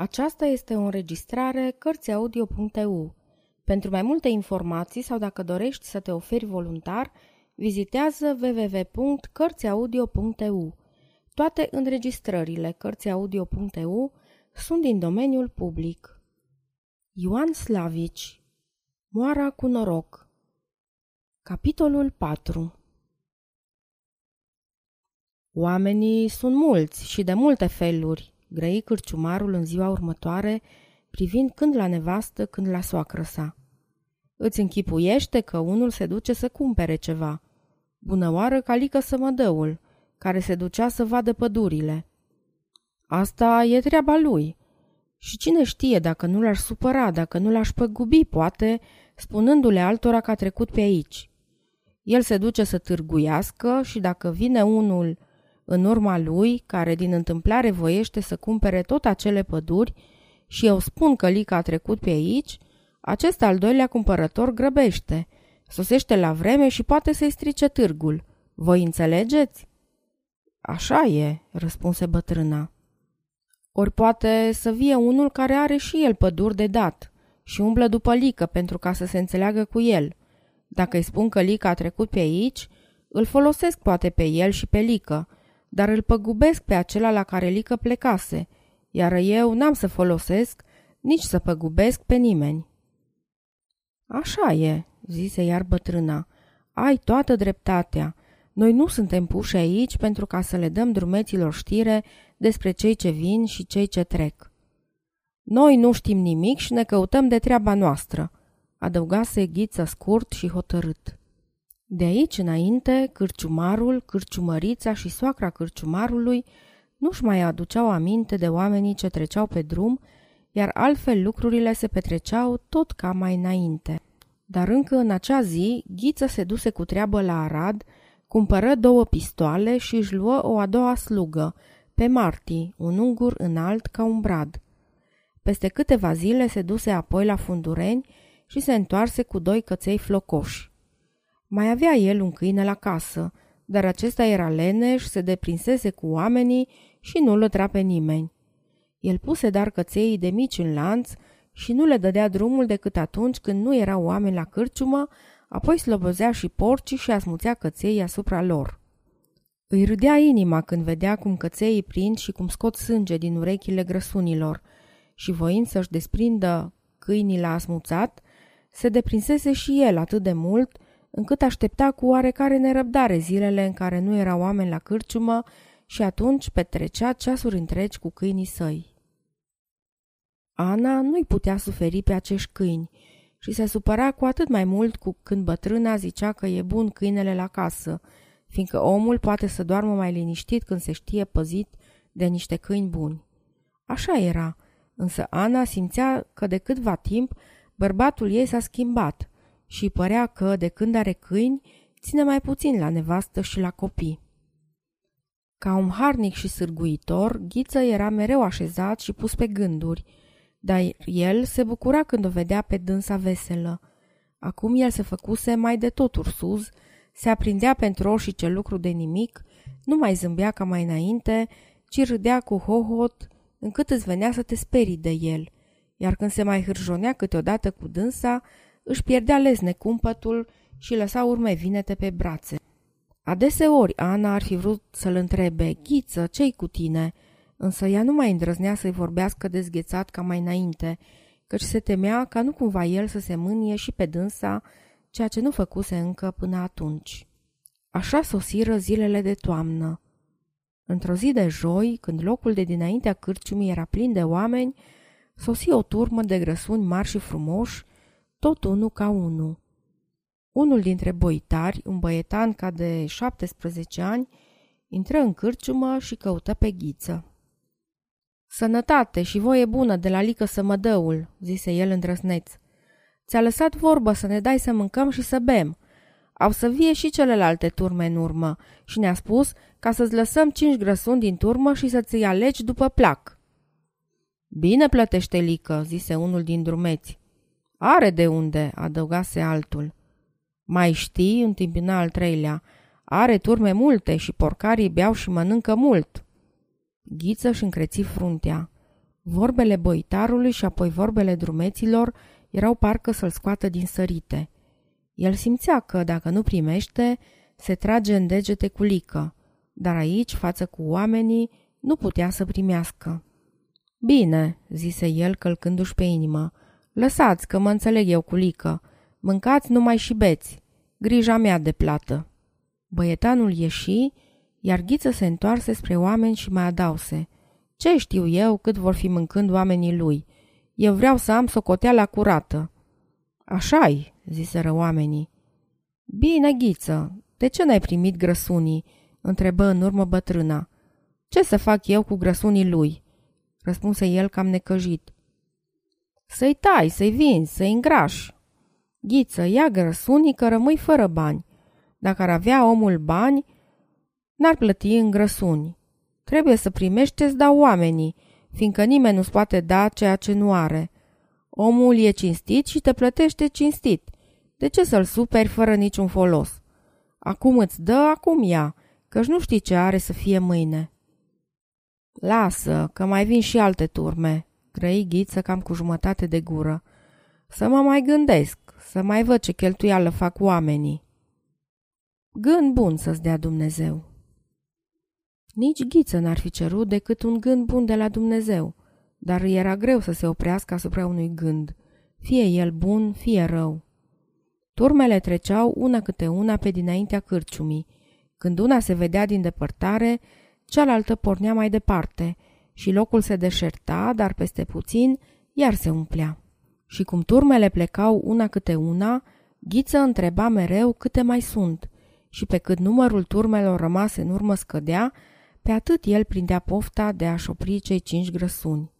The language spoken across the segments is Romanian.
Aceasta este o înregistrare Cărțiaudio.eu. Pentru mai multe informații sau dacă dorești să te oferi voluntar, vizitează www.cărțiaudio.eu. Toate înregistrările Cărțiaudio.eu sunt din domeniul public. Ioan Slavici Moara cu noroc Capitolul 4 Oamenii sunt mulți și de multe feluri, grăi cârciumarul în ziua următoare, privind când la nevastă, când la soacră sa. Îți închipuiește că unul se duce să cumpere ceva. Bună oară calică sămădăul, care se ducea să vadă pădurile. Asta e treaba lui. Și cine știe dacă nu l-aș supăra, dacă nu l-aș păgubi, poate, spunându-le altora că a trecut pe aici. El se duce să târguiască și dacă vine unul în urma lui, care din întâmplare voiește să cumpere tot acele păduri, și eu spun că Lica a trecut pe aici, acest al doilea cumpărător grăbește, sosește la vreme și poate să-i strice târgul. Voi înțelegeți? Așa e, răspunse bătrâna. Ori poate să vie unul care are și el păduri de dat și umblă după Lică pentru ca să se înțeleagă cu el. Dacă îi spun că Lica a trecut pe aici, îl folosesc poate pe el și pe Lică, dar îl păgubesc pe acela la care Lică plecase, iar eu n-am să folosesc, nici să păgubesc pe nimeni. Așa e, zise iar bătrâna, ai toată dreptatea. Noi nu suntem puși aici pentru ca să le dăm drumeților știre despre cei ce vin și cei ce trec. Noi nu știm nimic și ne căutăm de treaba noastră, adăugase ghiță scurt și hotărât. De aici înainte, cârciumarul, cârciumărița și soacra cârciumarului nu-și mai aduceau aminte de oamenii ce treceau pe drum, iar altfel lucrurile se petreceau tot ca mai înainte. Dar încă în acea zi, Ghiță se duse cu treabă la Arad, cumpără două pistoale și își luă o a doua slugă, pe Marti, un ungur înalt ca un brad. Peste câteva zile se duse apoi la Fundureni și se întoarse cu doi căței flocoși. Mai avea el un câine la casă, dar acesta era leneș, se deprinsese cu oamenii și nu lătra pe nimeni. El puse dar cățeii de mici în lanț și nu le dădea drumul decât atunci când nu erau oameni la cârciumă, apoi slobozea și porcii și asmuțea cățeii asupra lor. Îi râdea inima când vedea cum cățeii prind și cum scot sânge din urechile grăsunilor și voind să-și desprindă câinii la asmuțat, se deprinsese și el atât de mult încât aștepta cu oarecare nerăbdare zilele în care nu erau oameni la cârciumă și atunci petrecea ceasuri întregi cu câinii săi. Ana nu-i putea suferi pe acești câini și se supăra cu atât mai mult cu când bătrâna zicea că e bun câinele la casă, fiindcă omul poate să doarmă mai liniștit când se știe păzit de niște câini buni. Așa era, însă Ana simțea că de câtva timp bărbatul ei s-a schimbat și părea că, de când are câini, ține mai puțin la nevastă și la copii. Ca un harnic și sârguitor, Ghiță era mereu așezat și pus pe gânduri, dar el se bucura când o vedea pe dânsa veselă. Acum el se făcuse mai de tot ursuz, se aprindea pentru orice lucru de nimic, nu mai zâmbea ca mai înainte, ci râdea cu hohot, încât îți venea să te sperii de el, iar când se mai hârjonea câteodată cu dânsa, își pierdea lesne cumpătul și lăsa urme vinete pe brațe. Adeseori Ana ar fi vrut să-l întrebe, Ghiță, ce-i cu tine?" Însă ea nu mai îndrăznea să-i vorbească dezghețat ca mai înainte, căci se temea ca nu cumva el să se mânie și pe dânsa, ceea ce nu făcuse încă până atunci. Așa sosiră zilele de toamnă. Într-o zi de joi, când locul de dinaintea cârciumii era plin de oameni, sosi o turmă de grăsuni mari și frumoși, tot unul ca unul. Unul dintre boitari, un băietan ca de 17 ani, intră în cârciumă și căută pe ghiță. Sănătate și voie bună de la lică sămădăul, zise el îndrăsneț. Ți-a lăsat vorbă să ne dai să mâncăm și să bem. Au să vie și celelalte turme în urmă și ne-a spus ca să-ți lăsăm cinci grăsuni din turmă și să-ți alegi după plac. Bine plătește lică, zise unul din drumeți. Are de unde, adăugase altul. Mai știi, întâmpina al treilea, are turme multe și porcarii beau și mănâncă mult. Ghiță și încreți fruntea. Vorbele boitarului și apoi vorbele drumeților erau parcă să-l scoată din sărite. El simțea că, dacă nu primește, se trage în degete cu lică, dar aici, față cu oamenii, nu putea să primească. Bine, zise el călcându-și pe inimă, lăsați că mă înțeleg eu cu lică. Mâncați numai și beți. Grija mea de plată. Băietanul ieși, iar Ghiță se întoarse spre oameni și mai adause. Ce știu eu cât vor fi mâncând oamenii lui? Eu vreau să am socoteala curată. Așa-i, ziseră oamenii. Bine, Ghiță, de ce n-ai primit grăsunii? întrebă în urmă bătrâna. Ce să fac eu cu grăsunii lui? răspunse el cam necăjit. Să-i tai, să-i vinzi, să-i îngrași. Ghiță, ia grăsunii că rămâi fără bani. Dacă ar avea omul bani, n-ar plăti în grăsuni. Trebuie să primești ce-ți dau oamenii, fiindcă nimeni nu-ți poate da ceea ce nu are. Omul e cinstit și te plătește cinstit. De ce să-l superi fără niciun folos? Acum îți dă, acum ia, căci nu știi ce are să fie mâine. Lasă, că mai vin și alte turme, grăi ghiță cam cu jumătate de gură. Să mă mai gândesc, să mai văd ce cheltuială fac oamenii. Gând bun să-ți dea Dumnezeu. Nici ghiță n-ar fi cerut decât un gând bun de la Dumnezeu, dar era greu să se oprească asupra unui gând, fie el bun, fie rău. Turmele treceau una câte una pe dinaintea cârciumii. Când una se vedea din depărtare, cealaltă pornea mai departe și locul se deșerta, dar peste puțin iar se umplea. Și cum turmele plecau una câte una, Ghiță întreba mereu câte mai sunt și pe cât numărul turmelor rămase în urmă scădea, pe atât el prindea pofta de a-și opri cei cinci grăsuni.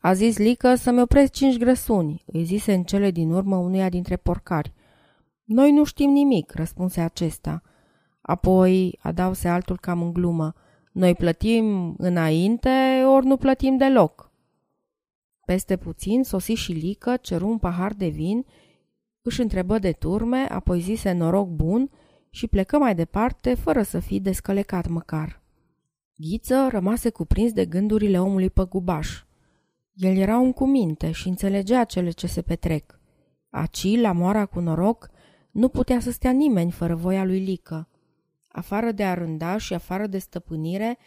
A zis Lică să-mi opresc cinci grăsuni, îi zise în cele din urmă unuia dintre porcari. Noi nu știm nimic, răspunse acesta. Apoi adause altul cam în glumă. Noi plătim înainte, ori nu plătim deloc. Peste puțin sosi și Lică, ceru un pahar de vin, își întrebă de turme, apoi zise noroc bun și plecă mai departe, fără să fi descălecat măcar. Ghiță rămase cuprins de gândurile omului păgubaș. El era un cu minte și înțelegea cele ce se petrec. Aci, la moara cu noroc, nu putea să stea nimeni fără voia lui Lică. Afară de arânda și afară de stăpânire,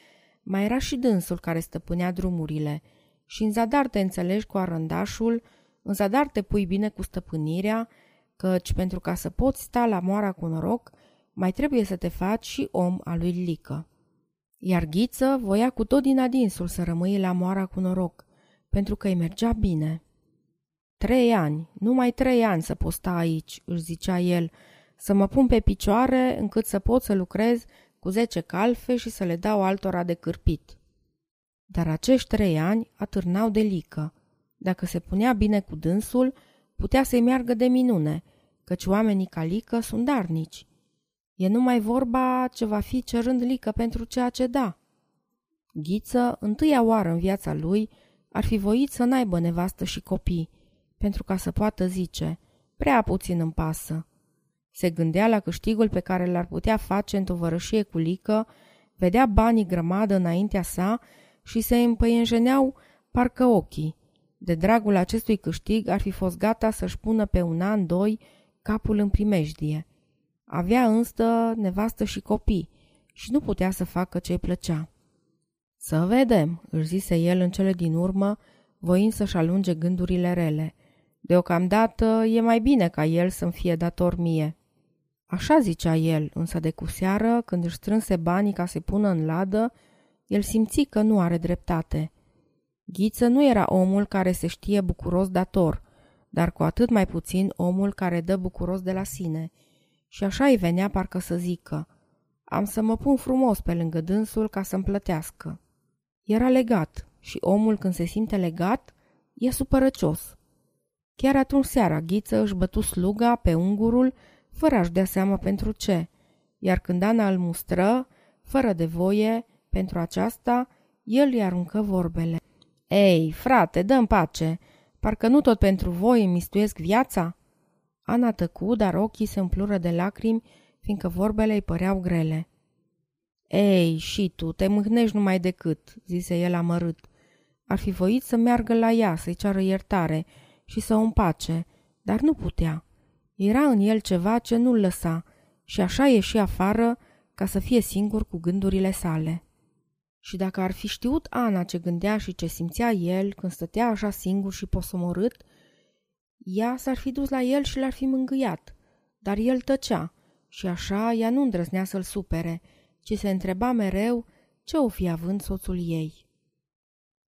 mai era și dânsul care stăpânea drumurile și în zadar te înțelegi cu arândașul, în zadar te pui bine cu stăpânirea, căci pentru ca să poți sta la moara cu noroc, mai trebuie să te faci și om al lui Lică. Iar Ghiță voia cu tot din adinsul să rămâi la moara cu noroc, pentru că îi mergea bine. Trei ani, numai trei ani să posta aici, își zicea el, să mă pun pe picioare încât să pot să lucrez cu zece calfe și să le dau altora de cârpit. Dar acești trei ani atârnau de lică. Dacă se punea bine cu dânsul, putea să-i meargă de minune, căci oamenii ca lică sunt darnici. E numai vorba ce va fi cerând lică pentru ceea ce da. Ghiță, întâia oară în viața lui, ar fi voit să n-aibă nevastă și copii, pentru ca să poată zice, prea puțin îmi pasă. Se gândea la câștigul pe care l-ar putea face în tovărășie cu lică, vedea banii grămadă înaintea sa și se împăienjeneau parcă ochii. De dragul acestui câștig ar fi fost gata să-și pună pe un an, doi, capul în primejdie. Avea însă nevastă și copii și nu putea să facă ce-i plăcea. Să vedem, își zise el în cele din urmă, voind să-și alunge gândurile rele. Deocamdată e mai bine ca el să-mi fie dator mie. Așa zicea el, însă de cu seară, când își strânse banii ca să-i pună în ladă, el simți că nu are dreptate. Ghiță nu era omul care se știe bucuros dator, dar cu atât mai puțin omul care dă bucuros de la sine. Și așa îi venea parcă să zică, am să mă pun frumos pe lângă dânsul ca să-mi plătească. Era legat și omul când se simte legat e supărăcios. Chiar atunci seara Ghiță își bătu sluga pe ungurul fără a-și dea seama pentru ce, iar când Ana îl mustră, fără de voie, pentru aceasta, el îi aruncă vorbele. Ei, frate, dă-mi pace! Parcă nu tot pentru voi îmi mistuiesc viața?" Ana tăcu, dar ochii se umplură de lacrimi, fiindcă vorbele îi păreau grele. Ei, și tu, te mâhnești numai decât," zise el amărât. Ar fi voit să meargă la ea, să-i ceară iertare și să o împace, dar nu putea. Era în el ceva ce nu-l lăsa și așa ieși afară ca să fie singur cu gândurile sale. Și dacă ar fi știut Ana ce gândea și ce simțea el când stătea așa singur și posomorât, ea s-ar fi dus la el și l-ar fi mângâiat. Dar el tăcea și așa ea nu îndrăznea să-l supere, ci se întreba mereu ce o fi având soțul ei.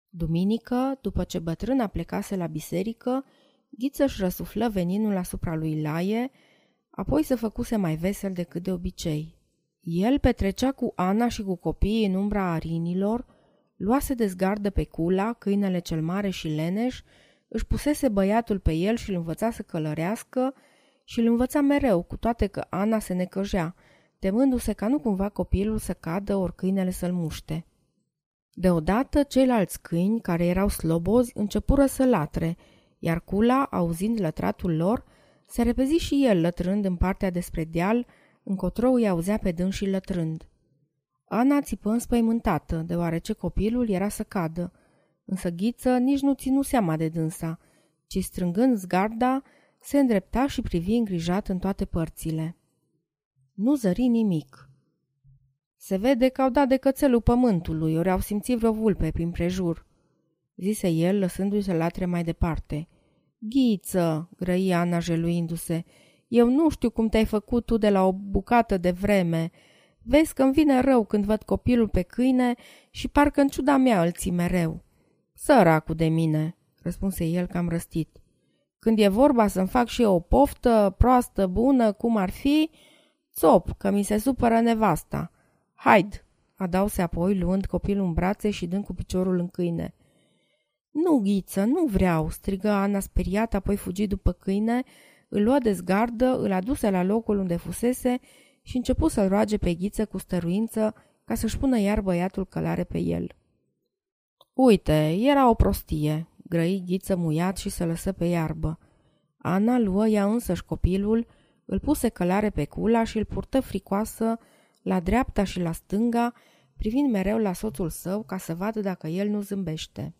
Duminică, după ce bătrâna plecase la biserică, Ghiță își răsuflă veninul asupra lui Laie, apoi se făcuse mai vesel decât de obicei. El petrecea cu Ana și cu copiii în umbra arinilor, luase de zgardă pe cula, câinele cel mare și leneș, își pusese băiatul pe el și îl învăța să călărească și îl învăța mereu, cu toate că Ana se necăjea, temându-se ca nu cumva copilul să cadă ori câinele să-l muște. Deodată, ceilalți câini, care erau slobozi, începură să latre, iar cula, auzind lătratul lor, se repezi și el lătrând în partea despre deal, încotro îi auzea pe dâns lătrând. Ana țipă înspăimântată, deoarece copilul era să cadă, însă Ghiță nici nu ținu seama de dânsa, ci strângând zgarda, se îndrepta și privi îngrijat în toate părțile. Nu zări nimic. Se vede că au dat de cățelul pământului, ori au simțit vreo vulpe prin prejur, zise el, lăsându-se latre mai departe. Ghiță, grăi Ana jeluindu-se, eu nu știu cum te-ai făcut tu de la o bucată de vreme. Vezi că îmi vine rău când văd copilul pe câine și parcă în ciuda mea îl ții mereu. Săracul de mine, răspunse el cam răstit. Când e vorba să-mi fac și eu o poftă, proastă, bună, cum ar fi, țop, că mi se supără nevasta. Haid, adause apoi, luând copilul în brațe și dând cu piciorul în câine. Nu, Ghiță, nu vreau!" strigă Ana speriată, apoi fugi după câine, îl luă de zgardă, îl aduse la locul unde fusese și începu să-l roage pe Ghiță cu stăruință ca să-și pună iar băiatul călare pe el. Uite, era o prostie, grăi Ghiță muiat și se lăsă pe iarbă. Ana luă ea însăși copilul, îl puse călare pe cula și îl purtă fricoasă la dreapta și la stânga, privind mereu la soțul său ca să vadă dacă el nu zâmbește.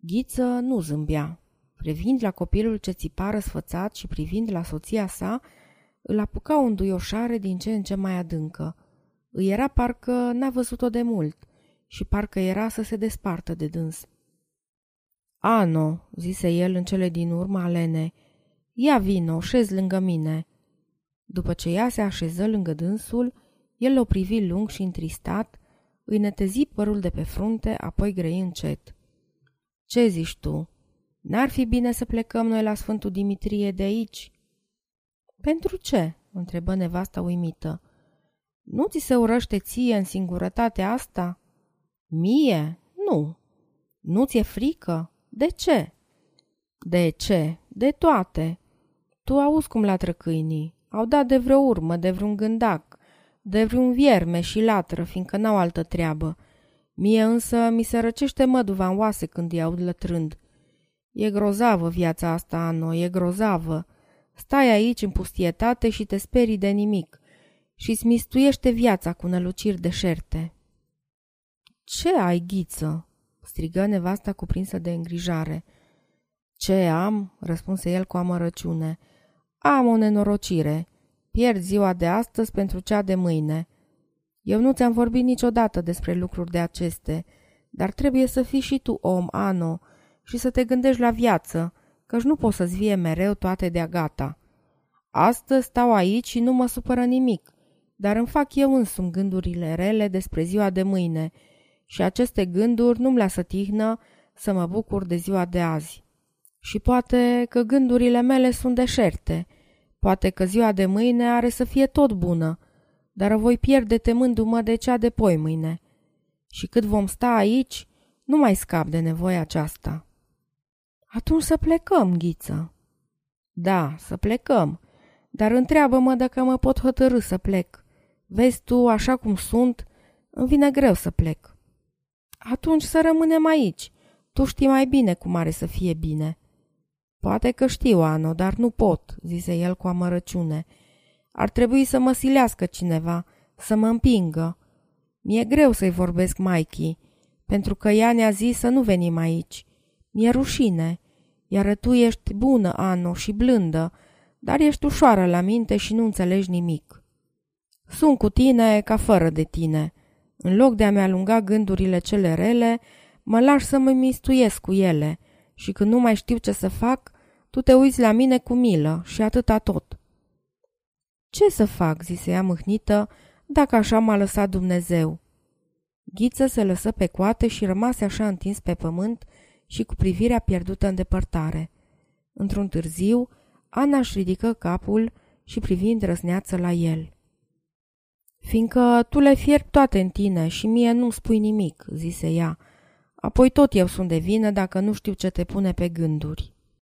Ghiță nu zâmbea. Privind la copilul ce țipa răsfățat și privind la soția sa, îl apuca o înduioșare din ce în ce mai adâncă. Îi era parcă n-a văzut-o de mult și parcă era să se despartă de dâns. Ano, zise el în cele din urmă alene, ia vino, șez lângă mine. După ce ea se așeză lângă dânsul, el o privi lung și întristat, îi netezi părul de pe frunte, apoi grăi încet. Ce zici tu? N-ar fi bine să plecăm noi la Sfântul Dimitrie de aici?" Pentru ce?" întrebă nevasta uimită. Nu ți se urăște ție în singurătatea asta?" Mie? Nu." Nu ți-e frică? De ce?" De ce? De toate. Tu auzi cum latră câinii. Au dat de vreo urmă, de vreun gândac, de vreun vierme și latră, fiindcă n-au altă treabă. Mie însă mi se răcește măduva în oase când îi aud lătrând. E grozavă viața asta, Ano, e grozavă. Stai aici în pustietate și te sperii de nimic și îți mistuiește viața cu năluciri deșerte. Ce ai, ghiță?" strigă nevasta cuprinsă de îngrijare. Ce am?" răspunse el cu amărăciune. Am o nenorocire. Pierd ziua de astăzi pentru cea de mâine. Eu nu ți-am vorbit niciodată despre lucruri de aceste, dar trebuie să fii și tu om, Ano, și să te gândești la viață, căci nu poți să-ți vie mereu toate de-a gata. Astăzi stau aici și nu mă supără nimic, dar îmi fac eu însumi gândurile rele despre ziua de mâine și aceste gânduri nu-mi lasă tihnă să mă bucur de ziua de azi. Și poate că gândurile mele sunt deșerte, poate că ziua de mâine are să fie tot bună, dar o voi pierde temându-mă de cea de poi mâine. Și cât vom sta aici, nu mai scap de nevoia aceasta. Atunci să plecăm, Ghiță. Da, să plecăm, dar întreabă-mă dacă mă pot hotărâ să plec. Vezi tu, așa cum sunt, îmi vine greu să plec. Atunci să rămânem aici. Tu știi mai bine cum are să fie bine. Poate că știu, Ano, dar nu pot, zise el cu amărăciune. Ar trebui să mă silească cineva, să mă împingă. Mi-e greu să-i vorbesc Mikey. pentru că ea ne-a zis să nu venim aici. Mi-e rușine, iar tu ești bună, Ano, și blândă, dar ești ușoară la minte și nu înțelegi nimic. Sunt cu tine ca fără de tine. În loc de a-mi alunga gândurile cele rele, mă lași să mă mistuiesc cu ele și când nu mai știu ce să fac, tu te uiți la mine cu milă și atâta tot. Ce să fac, zise ea mâhnită, dacă așa m-a lăsat Dumnezeu? Ghiță se lăsă pe coate și rămase așa întins pe pământ și cu privirea pierdută în depărtare. Într-un târziu, Ana își ridică capul și privind răsneață la el. Fiindcă tu le fierbi toate în tine și mie nu spui nimic, zise ea. Apoi tot eu sunt de vină dacă nu știu ce te pune pe gânduri.